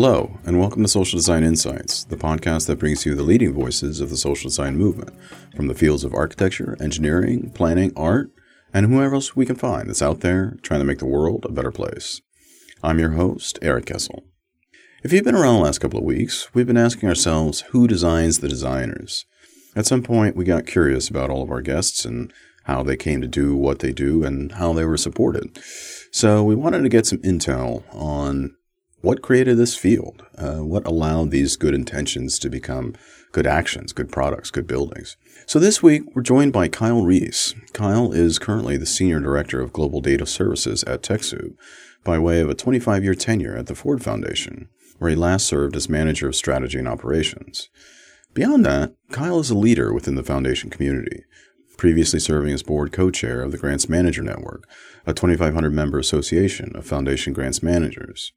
Hello, and welcome to Social Design Insights, the podcast that brings you the leading voices of the social design movement from the fields of architecture, engineering, planning, art, and whoever else we can find that's out there trying to make the world a better place. I'm your host, Eric Cesal. If you've been around the last couple of weeks, we've been asking ourselves who designs the designers. At some point, we got curious about all of our guests and how they came to do what they do and how they were supported. So we wanted to get some intel on what created this field? Uh, what allowed these good intentions to become good actions, good products, good buildings? So this week, we're joined by Kyle Reis. Kyle is currently the Senior Director of Global Data Services at TechSoup by way of a 25 year tenure at the Ford Foundation, where he last served as Manager of Strategy and Operations. Beyond that, Kyle is a leader within the foundation community, previously serving as board co chair of the Grants Manager Network, a 2,500 member association of foundation grants managers.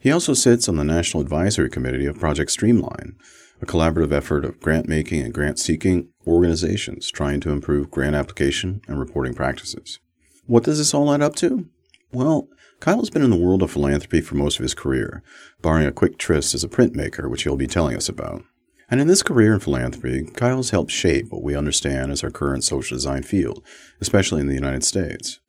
He also sits on the National Advisory Committee of Project Streamline, a collaborative effort of grant making and grant seeking organizations trying to improve grant application and reporting practices. What does this all add up to? Well, Kyle's been in the world of philanthropy for most of his career, barring a quick tryst as a printmaker, which he'll be telling us about. And in this career in philanthropy, Kyle's helped shape what we understand as our current social design field, especially in the United States.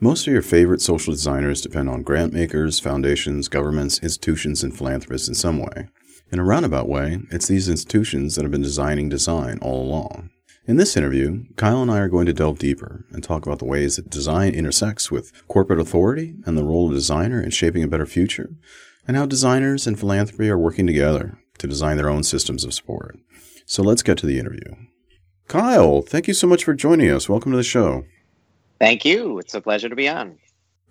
Most of your favorite social designers depend on grant makers, foundations, governments, institutions, and philanthropists in some way. In a roundabout way, it's these institutions that have been designing design all along. In this interview, Kyle and I are going to delve deeper and talk about the ways that design intersects with corporate authority and the role of designer in shaping a better future, and how designers and philanthropy are working together to design their own systems of support. So let's get to the interview. Kyle, thank you so much for joining us. Welcome to the show. Thank you. It's a pleasure to be on.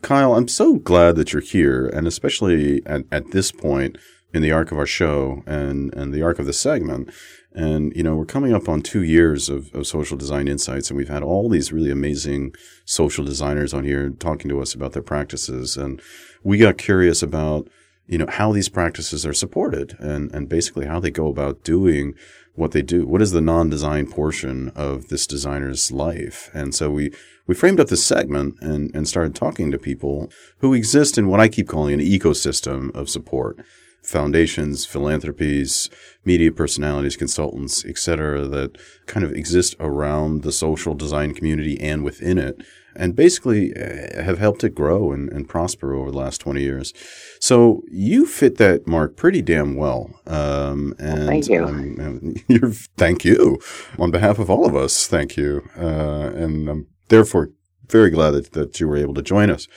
Kyle, I'm so glad that you're here, and especially at, at this point in the arc of our show and, and the arc of the segment. And, you know, we're coming up on two years of, of social design insights, and we've had all these really amazing social designers on here talking to us about their practices. And we got curious about, you know, how these practices are supported and, and basically how they go about doing what they do. What is the non-design portion of this designer's life? And so we, we framed up this segment and, and started talking to people who exist in what I keep calling an ecosystem of support. Foundations, philanthropies, media personalities, consultants, etc., that kind of exist around the social design community and within it and basically uh, have helped it grow and, and, prosper over the last 20 years. So you fit that mark pretty damn well. Um, and well, thank you. Um, you're, thank you. On behalf of all of us, thank you. Uh, and I'm therefore very glad that, that you were able to join us.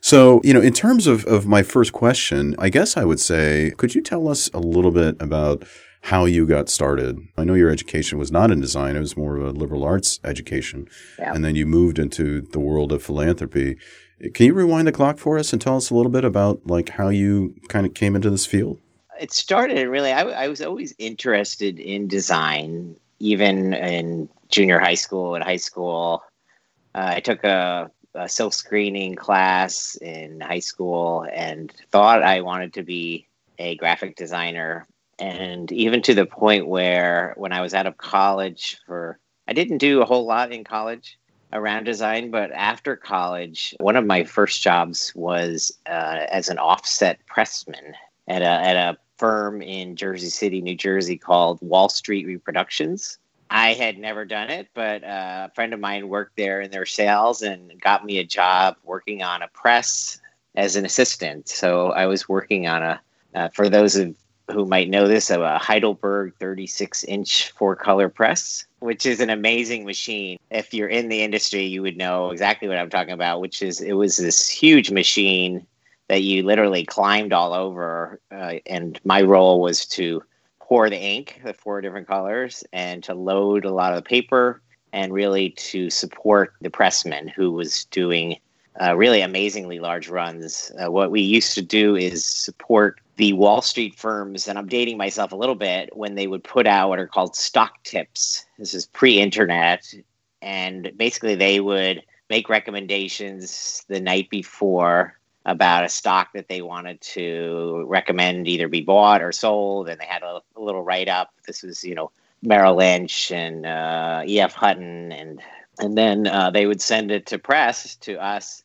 So, you know, in terms of, of my first question, I guess I would say, could you tell us a little bit about how you got started. I know your education was not in design, it was more of a liberal arts education. Yeah. And then you moved into the world of philanthropy. Can you rewind the clock for us and tell us a little bit about like how you kind of came into this field? It started really, I, I was always interested in design, even in junior high school and high school. Uh, I took a, a silk screening class in high school and thought I wanted to be a graphic designer and even to the point where when I was out of college for I didn't do a whole lot in college around design, but after college, one of my first jobs was uh, as an offset pressman at a at a firm in Jersey City, New Jersey called Wall Street Reproductions. I had never done it, but uh, a friend of mine worked there in their sales and got me a job working on a press as an assistant. So I was working on a, uh, for those of who might know this, of a Heidelberg 36 inch four color press, which is an amazing machine. If you're in the industry, you would know exactly what I'm talking about, which is it was this huge machine that you literally climbed all over. Uh, and my role was to pour the ink, the four different colors, and to load a lot of the paper and really to support the pressman who was doing uh, really amazingly large runs. Uh, what we used to do is support the Wall Street firms, and I'm dating myself a little bit, when they would put out what are called stock tips. This is pre internet. And basically, they would make recommendations the night before about a stock that they wanted to recommend either be bought or sold. And they had a, a little write up. This was, you know, Merrill Lynch and uh, E.F. Hutton and and then uh, they would send it to press to us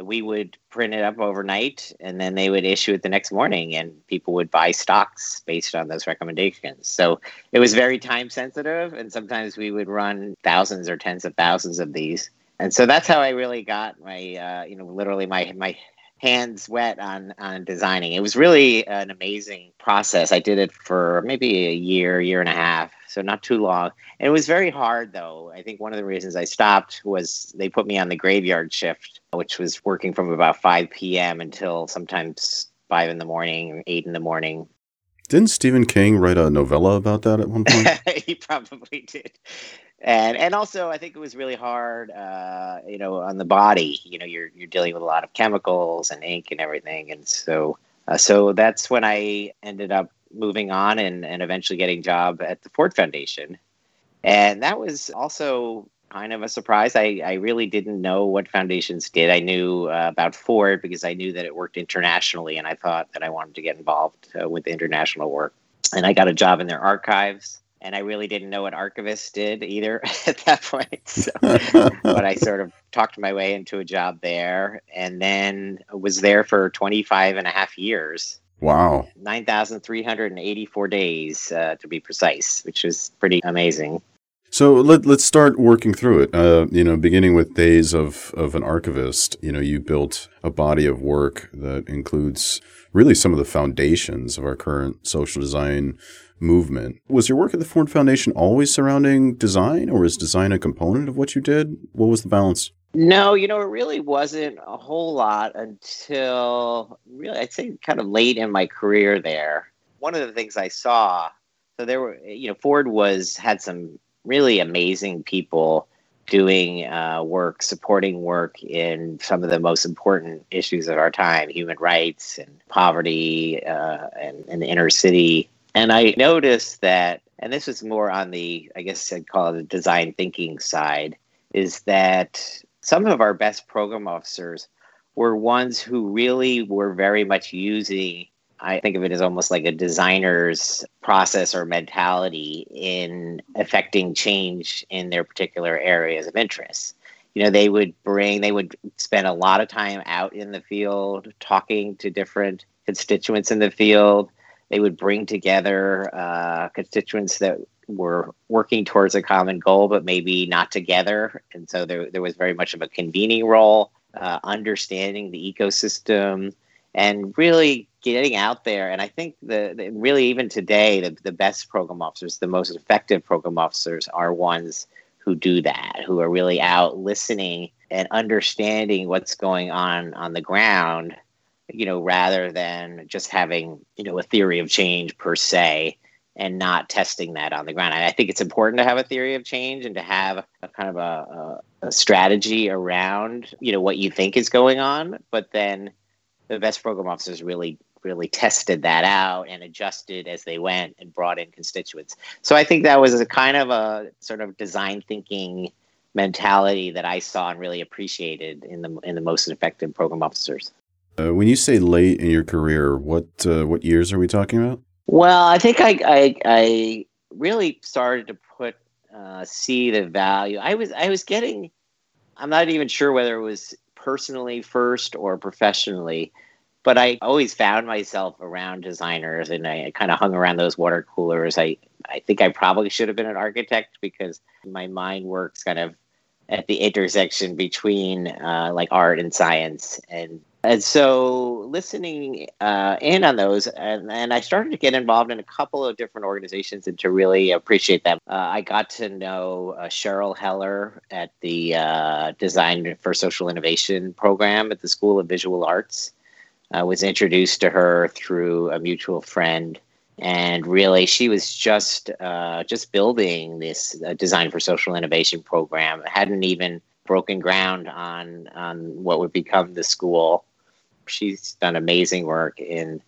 we would print it up overnight and then they would issue it the next morning and people would buy stocks based on those recommendations so it was very time sensitive and sometimes we would run thousands or tens of thousands of these and so that's how i really got my uh, you know literally my my hands wet on on designing. It was really an amazing process. I did it for maybe a year, year and a half, so not too long. And it was very hard though. I think one of the reasons I stopped was they put me on the graveyard shift, which was working from about 5 p.m. until sometimes 5 in the morning, 8 in the morning. Didn't Stephen King write a novella about that at one point? he probably did and and also I think it was really hard, uh, you know, on the body. You know, you're you're dealing with a lot of chemicals and ink and everything, and so uh, so that's when I ended up moving on and and eventually getting job at the Ford Foundation, and that was also kind of a surprise. I, I really didn't know what foundations did. I knew uh, about Ford because I knew that it worked internationally, and I thought that I wanted to get involved uh, with international work. And I got a job in their archives and I really didn't know what archivists did either at that point. So, but I sort of talked my way into a job there and then was there for 25 and a half years. Wow. 9,384 days uh, to be precise, which was pretty amazing. So let, let's start working through it. Uh, you know, beginning with days of, of an archivist, you know, you built a body of work that includes really some of the foundations of our current social design movement. Was your work at the Ford Foundation always surrounding design, or is design a component of what you did? What was the balance? No, you know, it really wasn't a whole lot until really, I'd say kind of late in my career there. One of the things I saw, so there were, you know, Ford was had some really amazing people doing uh, work, supporting work in some of the most important issues of our time human rights and poverty uh, and, and the inner city and I noticed that, and this was more on the, I guess I'd call it the design thinking side, is that some of our best program officers were ones who really were very much using I think of it as almost like a designer's process or mentality in affecting change in their particular areas of interest. You know, they would bring, they would spend a lot of time out in the field talking to different constituents in the field, they would bring together uh, constituents that were working towards a common goal, but maybe not together. And so there, there was very much of a convening role, uh, understanding the ecosystem, and really getting out there. And I think the, the really even today, the, the best program officers, the most effective program officers, are ones who do that, who are really out listening and understanding what's going on on the ground you know, rather than just having, you know, a theory of change per se and not testing that on the ground. I think it's important to have a theory of change and to have a kind of a, a, a strategy around, you know, what you think is going on. But then the best program officers really really tested that out and adjusted as they went and brought in constituents. So I think that was a kind of a sort of design thinking mentality that I saw and really appreciated in the in the most effective program officers. Uh, when you say late in your career, what uh, what years are we talking about? Well, I think I I, I really started to put uh, see the value. I was I was getting. I'm not even sure whether it was personally first or professionally, but I always found myself around designers, and I, kind of hung around those water coolers. I I think I probably should have been an architect because my mind works kind of at the intersection between uh, like art and science and and so listening uh, in on those, and, and, I started to get involved in a couple of different organizations and to really appreciate them. Uh, I got to know uh, Cheryl Heller at the uh, Design for Social Innovation program at the School of Visual Arts. I was introduced to her through a mutual friend, and really, she was just uh, just building this uh, Design for Social Innovation program. It hadn't even broken ground on on what would become the school she's done amazing work in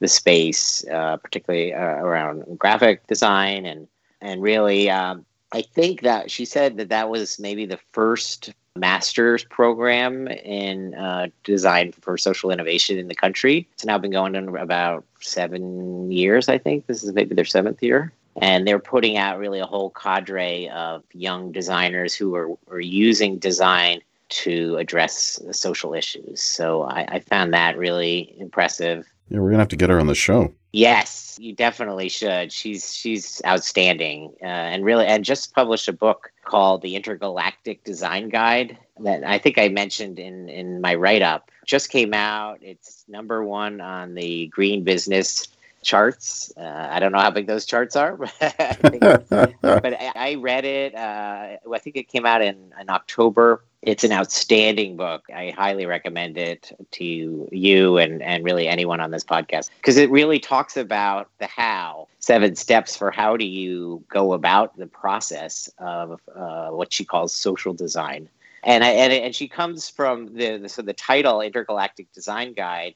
the space, uh, particularly uh, around graphic design and and really, um, I think that she said that that was maybe the first master's program in uh, design for social innovation in the country. It's now been going on about seven years, I think. This is maybe their seventh year. And they're putting out really a whole cadre of young designers who are, are using design to address social issues. So I, I found that really impressive. Yeah, we're gonna have to get her on the show. Yes, you definitely should. She's she's outstanding, uh, and really, and just published a book called The Intergalactic Design Guide that I think I mentioned in in my write up. Just came out. It's number one on the Green Business charts. Uh, I don't know how big those charts are, but I, I, read it. Uh, I think it came out in, in October. It's an outstanding book. I highly recommend it to you and, and really anyone on this podcast because it really talks about the how seven steps for how do you go about the process of uh, what she calls social design. And, I, and, and she comes from the, the so the title Intergalactic Design Guide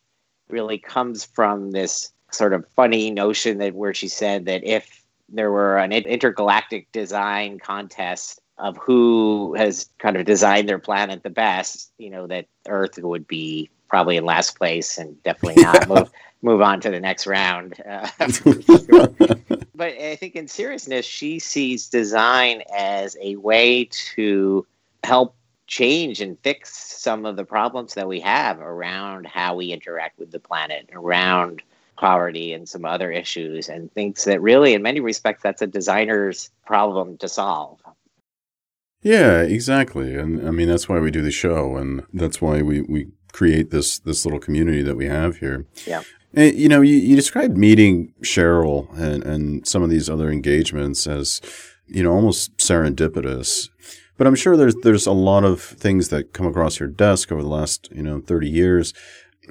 really comes from this sort of funny notion that where she said that if there were an intergalactic design contest of who has kind of designed their planet the best, you know, that Earth would be probably in last place and definitely not move move on to the next round. Uh, but I think in seriousness, she sees design as a way to help change and fix some of the problems that we have around how we interact with the planet, around poverty and some other issues, and thinks that really, in many respects, that's a designer's problem to solve. Yeah, exactly. And I mean, that's why we do the show, and that's why we, we create this this little community that we have here. Yeah. And, you know, you, you described meeting Cheryl and, and some of these other engagements as, you know, almost serendipitous. But I'm sure there's there's a lot of things that come across your desk over the last, you know, 30 years.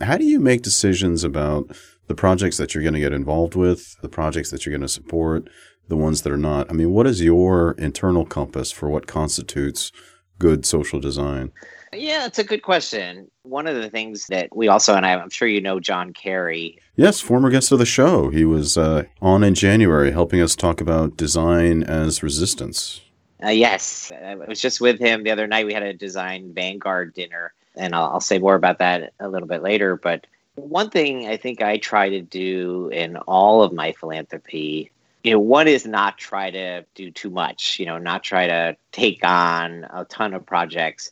How do you make decisions about the projects that you're going to get involved with, the projects that you're going to support, the ones that are not? I mean, what is your internal compass for what constitutes good social design? Yeah, it's a good question. One of the things that we also, and I'm sure you know John Cary. Yes, former guest of the show. He was uh, on in January helping us talk about design as resistance. Uh, yes, I was just with him the other night. We had a design vanguard dinner, and I'll, I'll say more about that a little bit later. But one thing I think I try to do in all of my philanthropy, you know, one is not try to do too much, you know, not try to take on a ton of projects,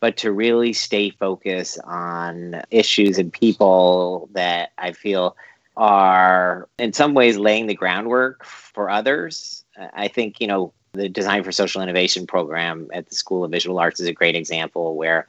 but to really stay focused on issues and people that I feel are in some ways laying the groundwork for others. I think, you know, the Design for Social Innovation program at the School of Visual Arts is a great example where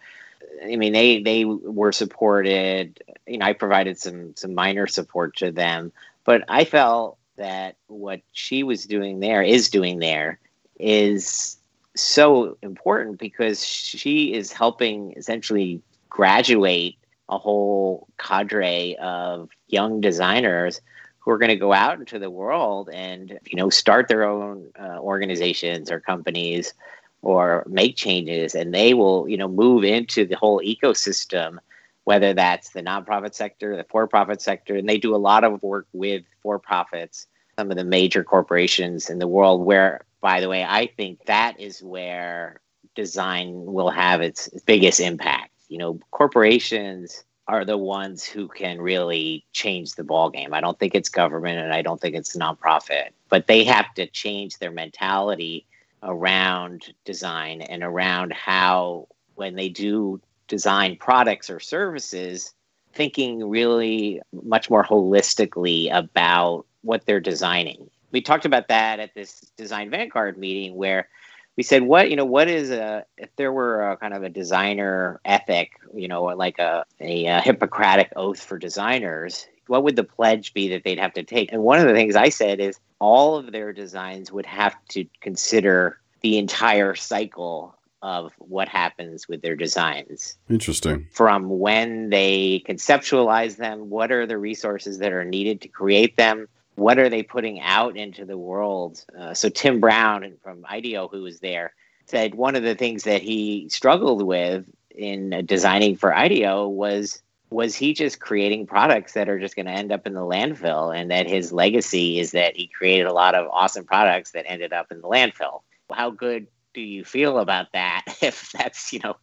I mean, they they were supported. You know, I provided some some minor support to them, but I felt that what she was doing there is doing there is so important because she is helping essentially graduate a whole cadre of young designers who are going to go out into the world and you know start their own uh, organizations or companies or make changes. And they will you know move into the whole ecosystem whether that's the nonprofit sector the for-profit sector and they do a lot of work with for-profits some of the major corporations in the world where by the way i think that is where design will have its biggest impact you know corporations are the ones who can really change the ball game. I don't think it's government and I don't think it's nonprofit, but they have to change their mentality around design and around how when they do design products or services thinking really much more holistically about what they're designing. We talked about that at this design vanguard meeting where we said what you know what is a if there were a kind of a designer ethic you know like a, a, a hippocratic oath for designers what would the pledge be that they'd have to take? And one of the things i said is all of their designs would have to consider the entire cycle of what happens with their designs. Interesting. From when they conceptualize them, what are the resources that are needed to create them? What are they putting out into the world? Uh, so, Tim Brown from IDEO, who was there, said one of the things that he struggled with in designing for IDEO was was he just creating products that are just going to end up in the landfill and that his legacy is that he created a lot of awesome products that ended up in the landfill how good do you feel about that if that's you know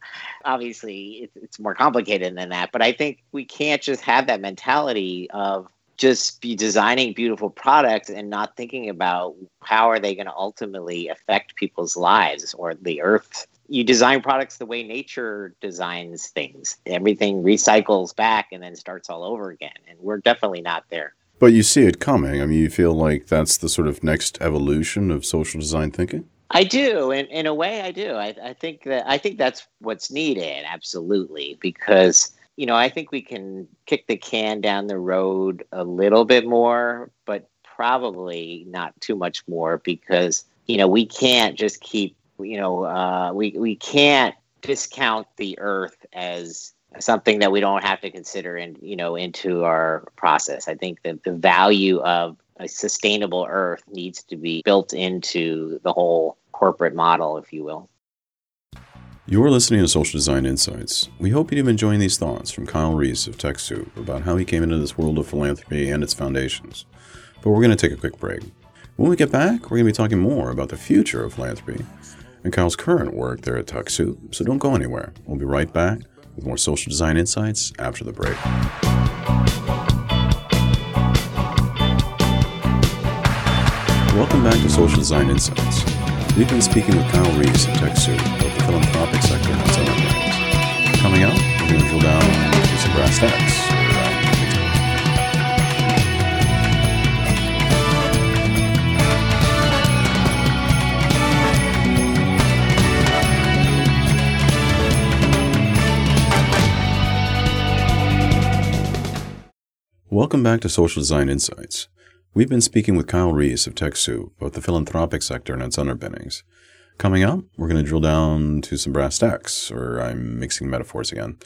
obviously it's, it's more complicated than that but i think we can't just have that mentality of just be designing beautiful products and not thinking about how are they going to ultimately affect people's lives or the earth you design products the way nature designs things. Everything recycles back and then starts all over again. And we're definitely not there. But you see it coming. I mean, you feel like that's the sort of next evolution of social design thinking? I do, in, in a way, I do. I, I think that I think that's what's needed, absolutely, because you know I think we can kick the can down the road a little bit more, but probably not too much more because you know we can't just keep you know uh, we we can't discount the Earth as something that we don't have to consider in you know into our process. I think that the value of a sustainable Earth needs to be built into the whole corporate model, if you will. You're listening to Social Design Insights. We hope you've been enjoying these thoughts from Kyle Reis of TechSoup about how he came into this world of philanthropy and its foundations. But we're going to take a quick break. When we get back, we're going to be talking more about the future of philanthropy and Kyle's current work there at TechSoup, so don't go anywhere. We'll be right back with more social design insights after the break. Welcome back to Social Design Insights. We've been speaking with Kyle Reis of TechSoup about the philanthropic sector and some things. Coming up, we're going to drill down into some brass tacks. Welcome back to Social Design Insights. We've been speaking with Kyle Reis of TechSoup about the philanthropic sector and its underpinnings. Coming up, we're going to drill down to some brass tacks, or I'm mixing metaphors again.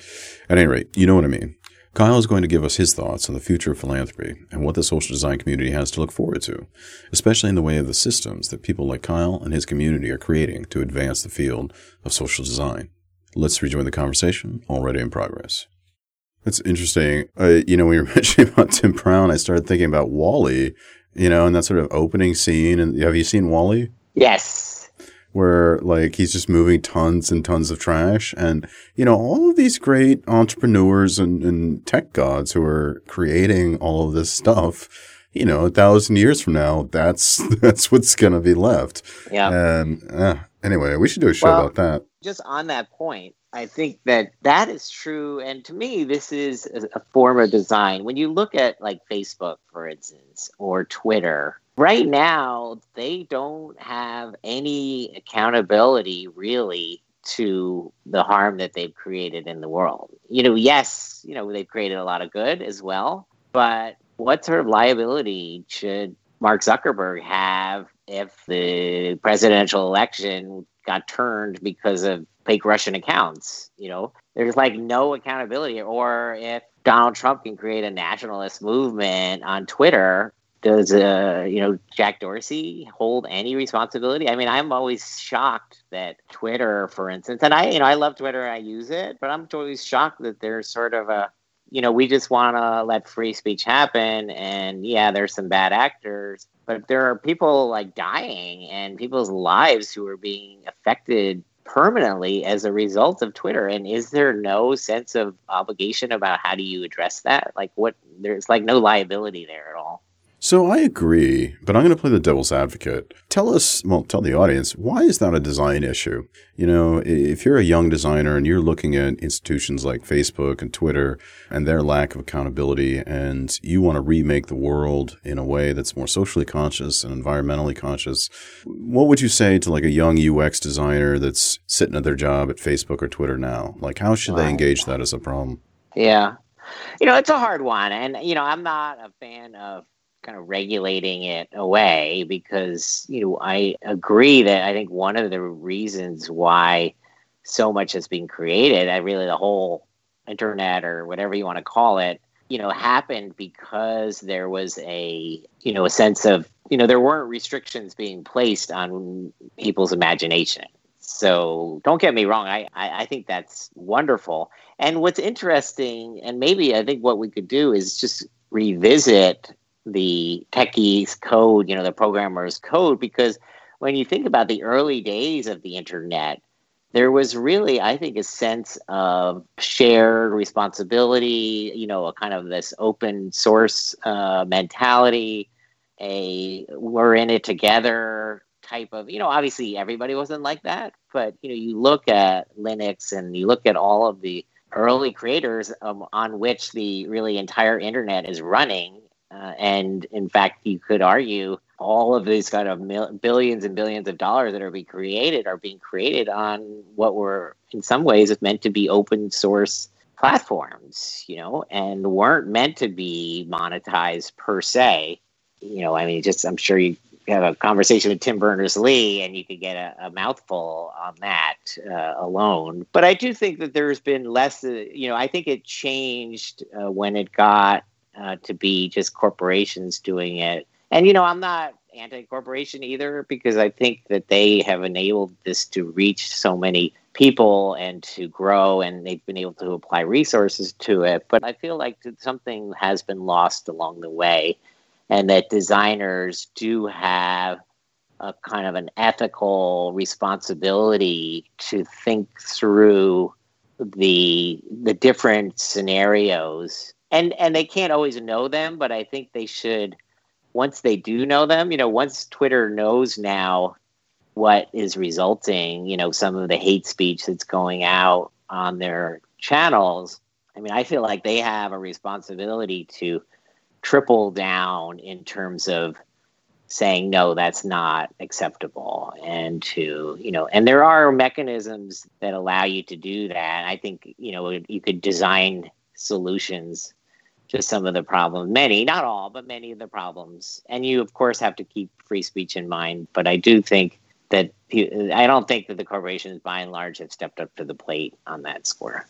At any rate, you know what I mean. Kyle is going to give us his thoughts on the future of philanthropy and what the social design community has to look forward to, especially in the way of the systems that people like Kyle and his community are creating to advance the field of social design. Let's rejoin the conversation already in progress. That's interesting. Uh, you know, when you were mentioning about Tim Brown, I started thinking about WALL-E, you know, and that sort of opening scene. And have you seen WALL-E? Yes. Where like he's just moving tons and tons of trash. And, you know, all of these great entrepreneurs and, and tech gods who are creating all of this stuff, you know, a thousand years from now, that's that's what's gonna be left. Yeah. And uh, anyway, we should do a show Well, about that. just on that point, I think that that is true. And to me, this is a, form of design. When you look at like Facebook, for instance, or Twitter, right now, they don't have any accountability really to the harm that they've created in the world. You know, yes, you know, they've created a lot of good as well, but what sort of liability should Mark Zuckerberg have if the presidential election got turned because of fake Russian accounts. You know, there's like no accountability. Or if Donald Trump can create a nationalist movement on Twitter, does uh, you know Jack Dorsey hold any responsibility? I mean, I'm always shocked that Twitter, for instance, and I you know I love Twitter, I use it, but I'm always shocked that there's sort of a you know we just want to let free speech happen, and yeah, there's some bad actors, but there are people like dying and people's lives who are being affected permanently as a result of Twitter. And is there no sense of obligation about how do you address that? Like what there's like no liability there at all. So I agree, but I'm going to play the devil's advocate. Tell us, well, tell the audience, why is that a design issue? You know, if you're a young designer and you're looking at institutions like Facebook and Twitter and their lack of accountability, and you want to remake the world in a way that's more socially conscious and environmentally conscious, what would you say to like a young UX designer that's sitting at their job at Facebook or Twitter now? Like, how should they engage that as a problem? Yeah. You know, it's a hard one. And, you know, I'm not a fan of kind of regulating it away because, you know, I agree that I think one of the reasons why so much has been created, I really the whole internet or whatever you want to call it, you know, happened because there was a, you know, a sense of, you know, there weren't restrictions being placed on people's imagination. So don't get me wrong, I, I, I think that's wonderful. And what's interesting, and maybe I think what we could do is just revisit the techies code, you know, the programmer's code, because when you think about the early days of the internet, there was really, I think, a sense of shared responsibility, you know, a kind of this open source uh, mentality, a we're in it together type of you know obviously everybody wasn't like that but you know you look at linux and you look at all of the early creators um, on which the really entire internet is running uh, and in fact you could argue all of these kind of mil- billions and billions of dollars that are being created are being created on what were in some ways meant to be open source platforms you know and weren't meant to be monetized per se you know i mean just i'm sure you have a conversation with Tim Berners Lee, and you could get a, a mouthful on that uh, alone. But I do think that there's been less. Uh, you know, I think it changed uh, when it got uh, to be just corporations doing it. And you know, I'm not anti-corporation either because I think that they have enabled this to reach so many people and to grow, and they've been able to apply resources to it. But I feel like something has been lost along the way and that designers do have a kind of an ethical responsibility to think through the the different scenarios and and they can't always know them but i think they should once they do know them you know once twitter knows now what is resulting you know some of the hate speech that's going out on their channels i mean i feel like they have a responsibility to triple down in terms of saying no that's not acceptable and to you know and there are mechanisms that allow you to do that. I think you know you could design solutions to some of the problems. Many not all but many of the problems. And you of course have to keep free speech in mind but i do think that i don't think that the corporations by and large have stepped up to the plate on that score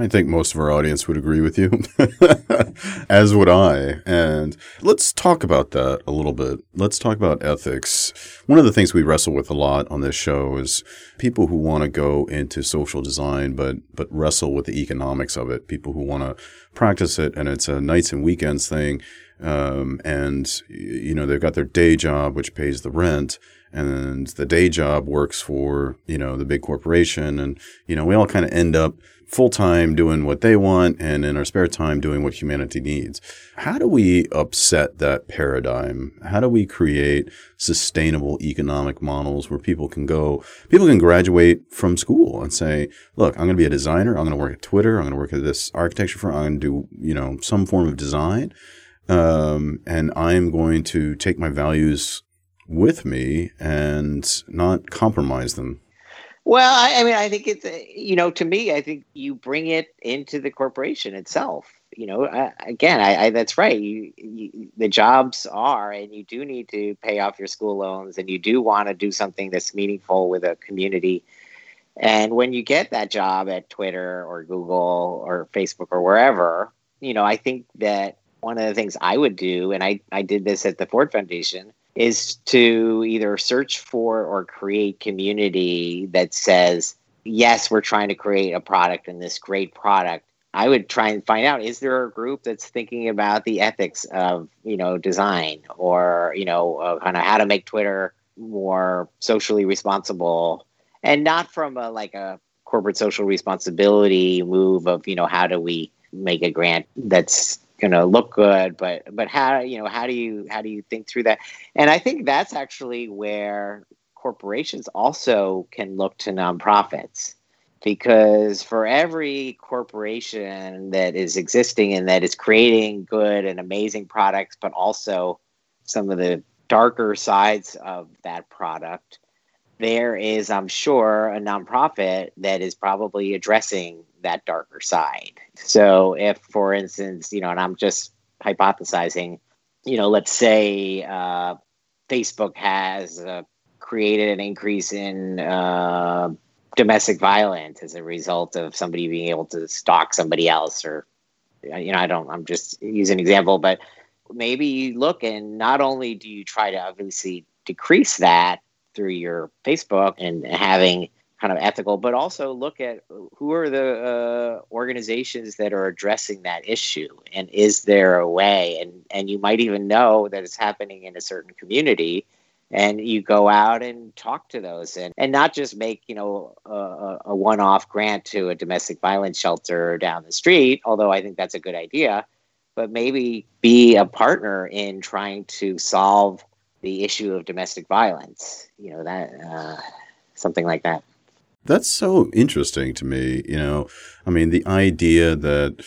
I think most of our audience would agree with you, as would I. And let's talk about that a little bit. Let's talk about ethics. One of the things we wrestle with a lot on this show is people who want to go into social design, but but wrestle with the economics of it. People who want to practice it, and it's a nights and weekends thing. Um, and you know they've got their day job, which pays the rent, and the day job works for you know the big corporation, and you know we all kind of end up full time doing what they want and in our spare time doing what humanity needs. How do we upset that paradigm? How do we create sustainable economic models where people can go, people can graduate from school and say, look, I'm going to be a designer. I'm going to work at Twitter. I'm going to work at this architecture firm. I'm going to do, you know, some form of design. Um, and I'm going to take my values with me and not compromise them. Well, I, I, mean, I think it's you know, to me, I think you bring it into the corporation itself. You know, again, I, I, that's right. You, you, the jobs are, and you do need to pay off your school loans, and you do want to do something that's meaningful with a community. And when you get that job at Twitter or Google or Facebook or wherever, you know, I think that one of the things I would do, and I, I did this at the Ford Foundation, is to either search for or create community that says, yes, we're trying to create a product and this great product. I would try and find out is there a group that's thinking about the ethics of you know design or you know uh, kind of how to make Twitter more socially responsible and not from a like a corporate social responsibility move of you know how do we make a grant that's going to look good but but how you know how do you how do you think through that? And i think that's actually where corporations also can look to nonprofits because for every corporation that is existing and that is creating good and amazing products but also some of the darker sides of that product there is i'm sure a nonprofit that is probably addressing that darker side. So if, for instance, you know, and I'm just hypothesizing, you know, let's say uh, Facebook has uh, created an increase in uh, domestic violence as a result of somebody being able to stalk somebody else, or you know, I don't. I'm just using an example, but maybe you look and not only do you try to obviously decrease that through your Facebook and having kind of ethical, but also look at who are the uh, organizations that are addressing that issue, and is there a way? And and you might even know that it's happening in a certain community, and you go out and talk to those, and and not just make you know a, a one-off grant to a domestic violence shelter down the street, although I think that's a good idea, but maybe be a partner in trying to solve the issue of domestic violence. You know that uh, something like that. That's so interesting to me. You know, I mean, the idea that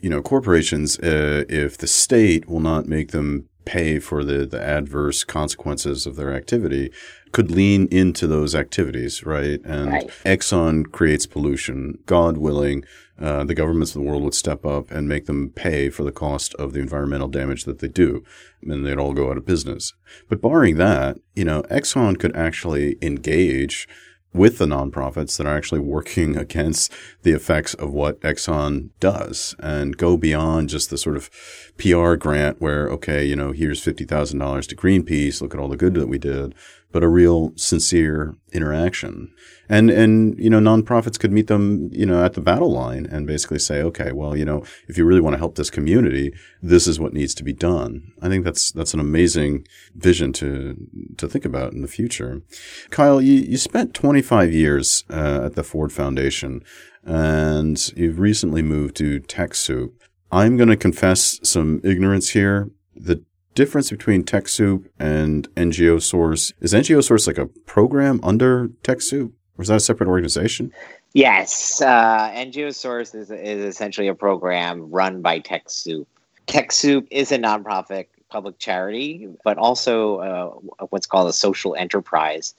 you know corporations, uh, if the state will not make them pay for the, the adverse consequences of their activity could lean into those activities, right? And right. Exxon creates pollution. God willing, uh, the governments of the world would step up and make them pay for the cost of the environmental damage that they do, and they'd all go out of business. But barring that, you know, Exxon could actually engage with the nonprofits that are actually working against the effects of what Exxon does and go beyond just the sort of PR grant where, okay, you know, here's $50,000 to Greenpeace. Look at all the good that we did but a real sincere interaction. And, and, you know, nonprofits could meet them, you know, at the battle line and basically say, okay, well, you know, if you really want to help this community, this is what needs to be done. I think that's, that's an amazing vision to, to think about in the future. Kyle, you, you spent 25 years uh, at the Ford Foundation and you've recently moved to TechSoup. I'm going to confess some ignorance here. The difference between TechSoup and NGO Source? Is NGO Source like a program under TechSoup, or is that a separate organization? Yes, uh, NGO Source is, is essentially a program run by TechSoup. TechSoup is a nonprofit public charity, but also uh, what's called a social enterprise.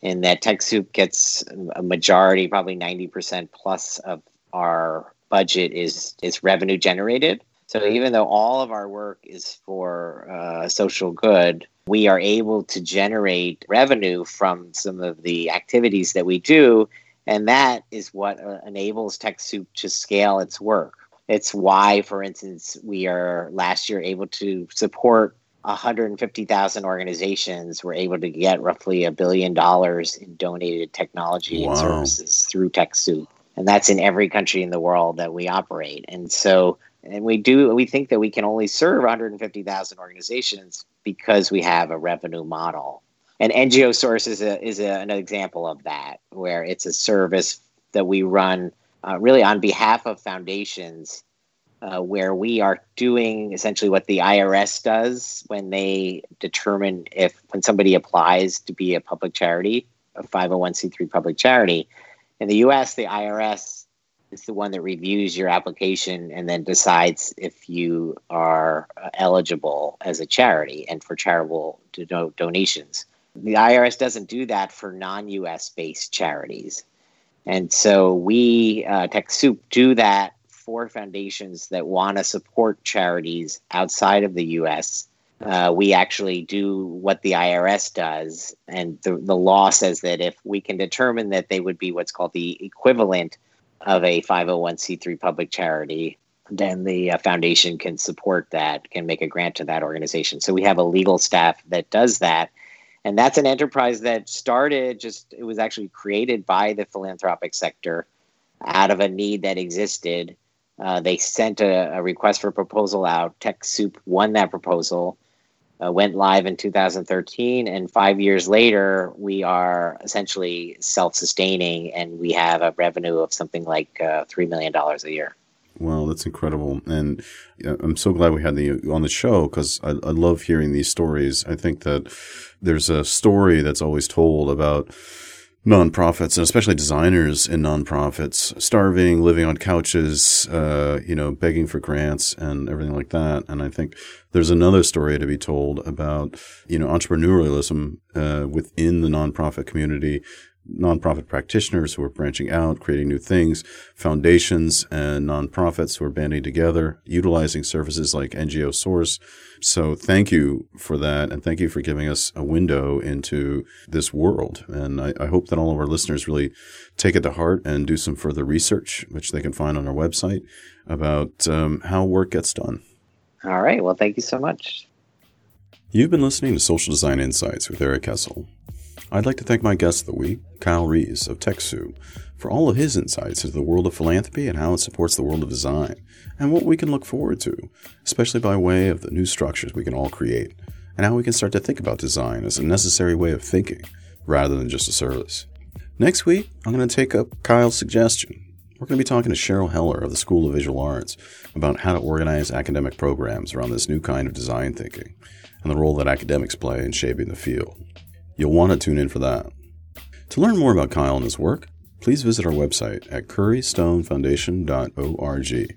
In that TechSoup gets a majority, probably ninety percent plus of our budget is is revenue generated so even though all of our work is for uh, social good, we are able to generate revenue from some of the activities that we do. And that is what uh, enables TechSoup to scale its work. It's why, for instance, we are last year able to support 150,000 organizations. We're able to get roughly a billion dollars in donated technology wow. and services through TechSoup. And that's in every country in the world that we operate. And so and we do we think that we can only serve 150,000 organizations because we have a revenue model. And NGO Source is a, is a, an example of that, where it's a service that we run uh, really on behalf of foundations, uh, where we are doing essentially what the IRS does when they determine if when somebody applies to be a public charity, a 501c3 public charity. In the U.S., the IRS it's the one that reviews your application and then decides if you are uh, eligible as a charity and for charitable do- donations. The IRS doesn't do that for non US based charities. And so we, uh, TechSoup, do that for foundations that want to support charities outside of the US. Uh, we actually do what the IRS does. And the, the law says that if we can determine that they would be what's called the equivalent of a 501c3 public charity, then the uh, foundation can support that, can make a grant to that organization. So we have a legal staff that does that. And that's an enterprise that started just, it was actually created by the philanthropic sector out of a need that existed. Uh, they sent a, a, request for proposal out. TechSoup won that proposal uh, went live in 2013 and five years later we are essentially self-sustaining and we have a revenue of something like uh, $3 million a year Wow, that's incredible, and I'm so glad we had the on the show because I, I love hearing these stories. I think that there's a story that's always told about nonprofits and especially designers in nonprofits starving, living on couches, uh, you know, begging for grants and everything like that. And I think there's another story to be told about, you know, entrepreneurialism uh, within the nonprofit community nonprofit practitioners who are branching out, creating new things, foundations and nonprofits who are banding together, utilizing services like NGO Source. So thank you for that. And thank you for giving us a window into this world. And I, I hope that all of our listeners really take it to heart and do some further research, which they can find on our website about um, how work gets done. All right. Well, thank you so much. You've been listening to Social Design Insights with Eric Cesal. I'd like to thank my guest of the week, Kyle Reis of TechSoup, for all of his insights into the world of philanthropy and how it supports the world of design, and what we can look forward to, especially by way of the new structures we can all create, and how we can start to think about design as a necessary way of thinking rather than just a service. Next week, I'm going to take up Kyle's suggestion we're going to be talking to Cheryl Heller of the School of Visual Arts about how to organize academic programs around this new kind of design thinking and the role that academics play in shaping the field. You'll want to tune in for that. To learn more about Kyle and his work, please visit our website at currystonefoundation.org.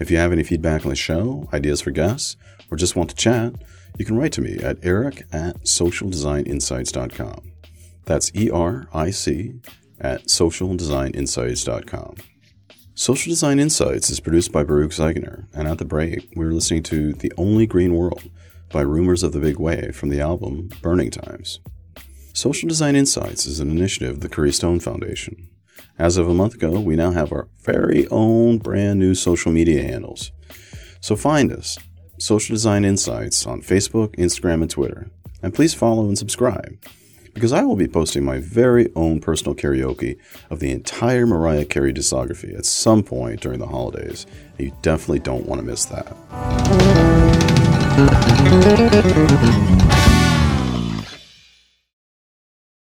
If you have any feedback on the show, ideas for guests, or just want to chat, you can write to me at eric at socialdesigninsights.com. That's E R I C at socialdesigninsights.com. Social Design Insights is produced by Baruch Zeigner, and at the break, we were listening to The Only Green World by Rumors of the Big Wave from the album Burning Times. Social Design Insights is an initiative of the Curry Stone Foundation. As of a month ago, we now have our very own brand new social media handles. So find us, Social Design Insights, on Facebook, Instagram, and Twitter. And please follow and subscribe, because I will be posting my very own personal karaoke of the entire Mariah Carey discography at some point during the holidays, and you definitely don't want to miss that.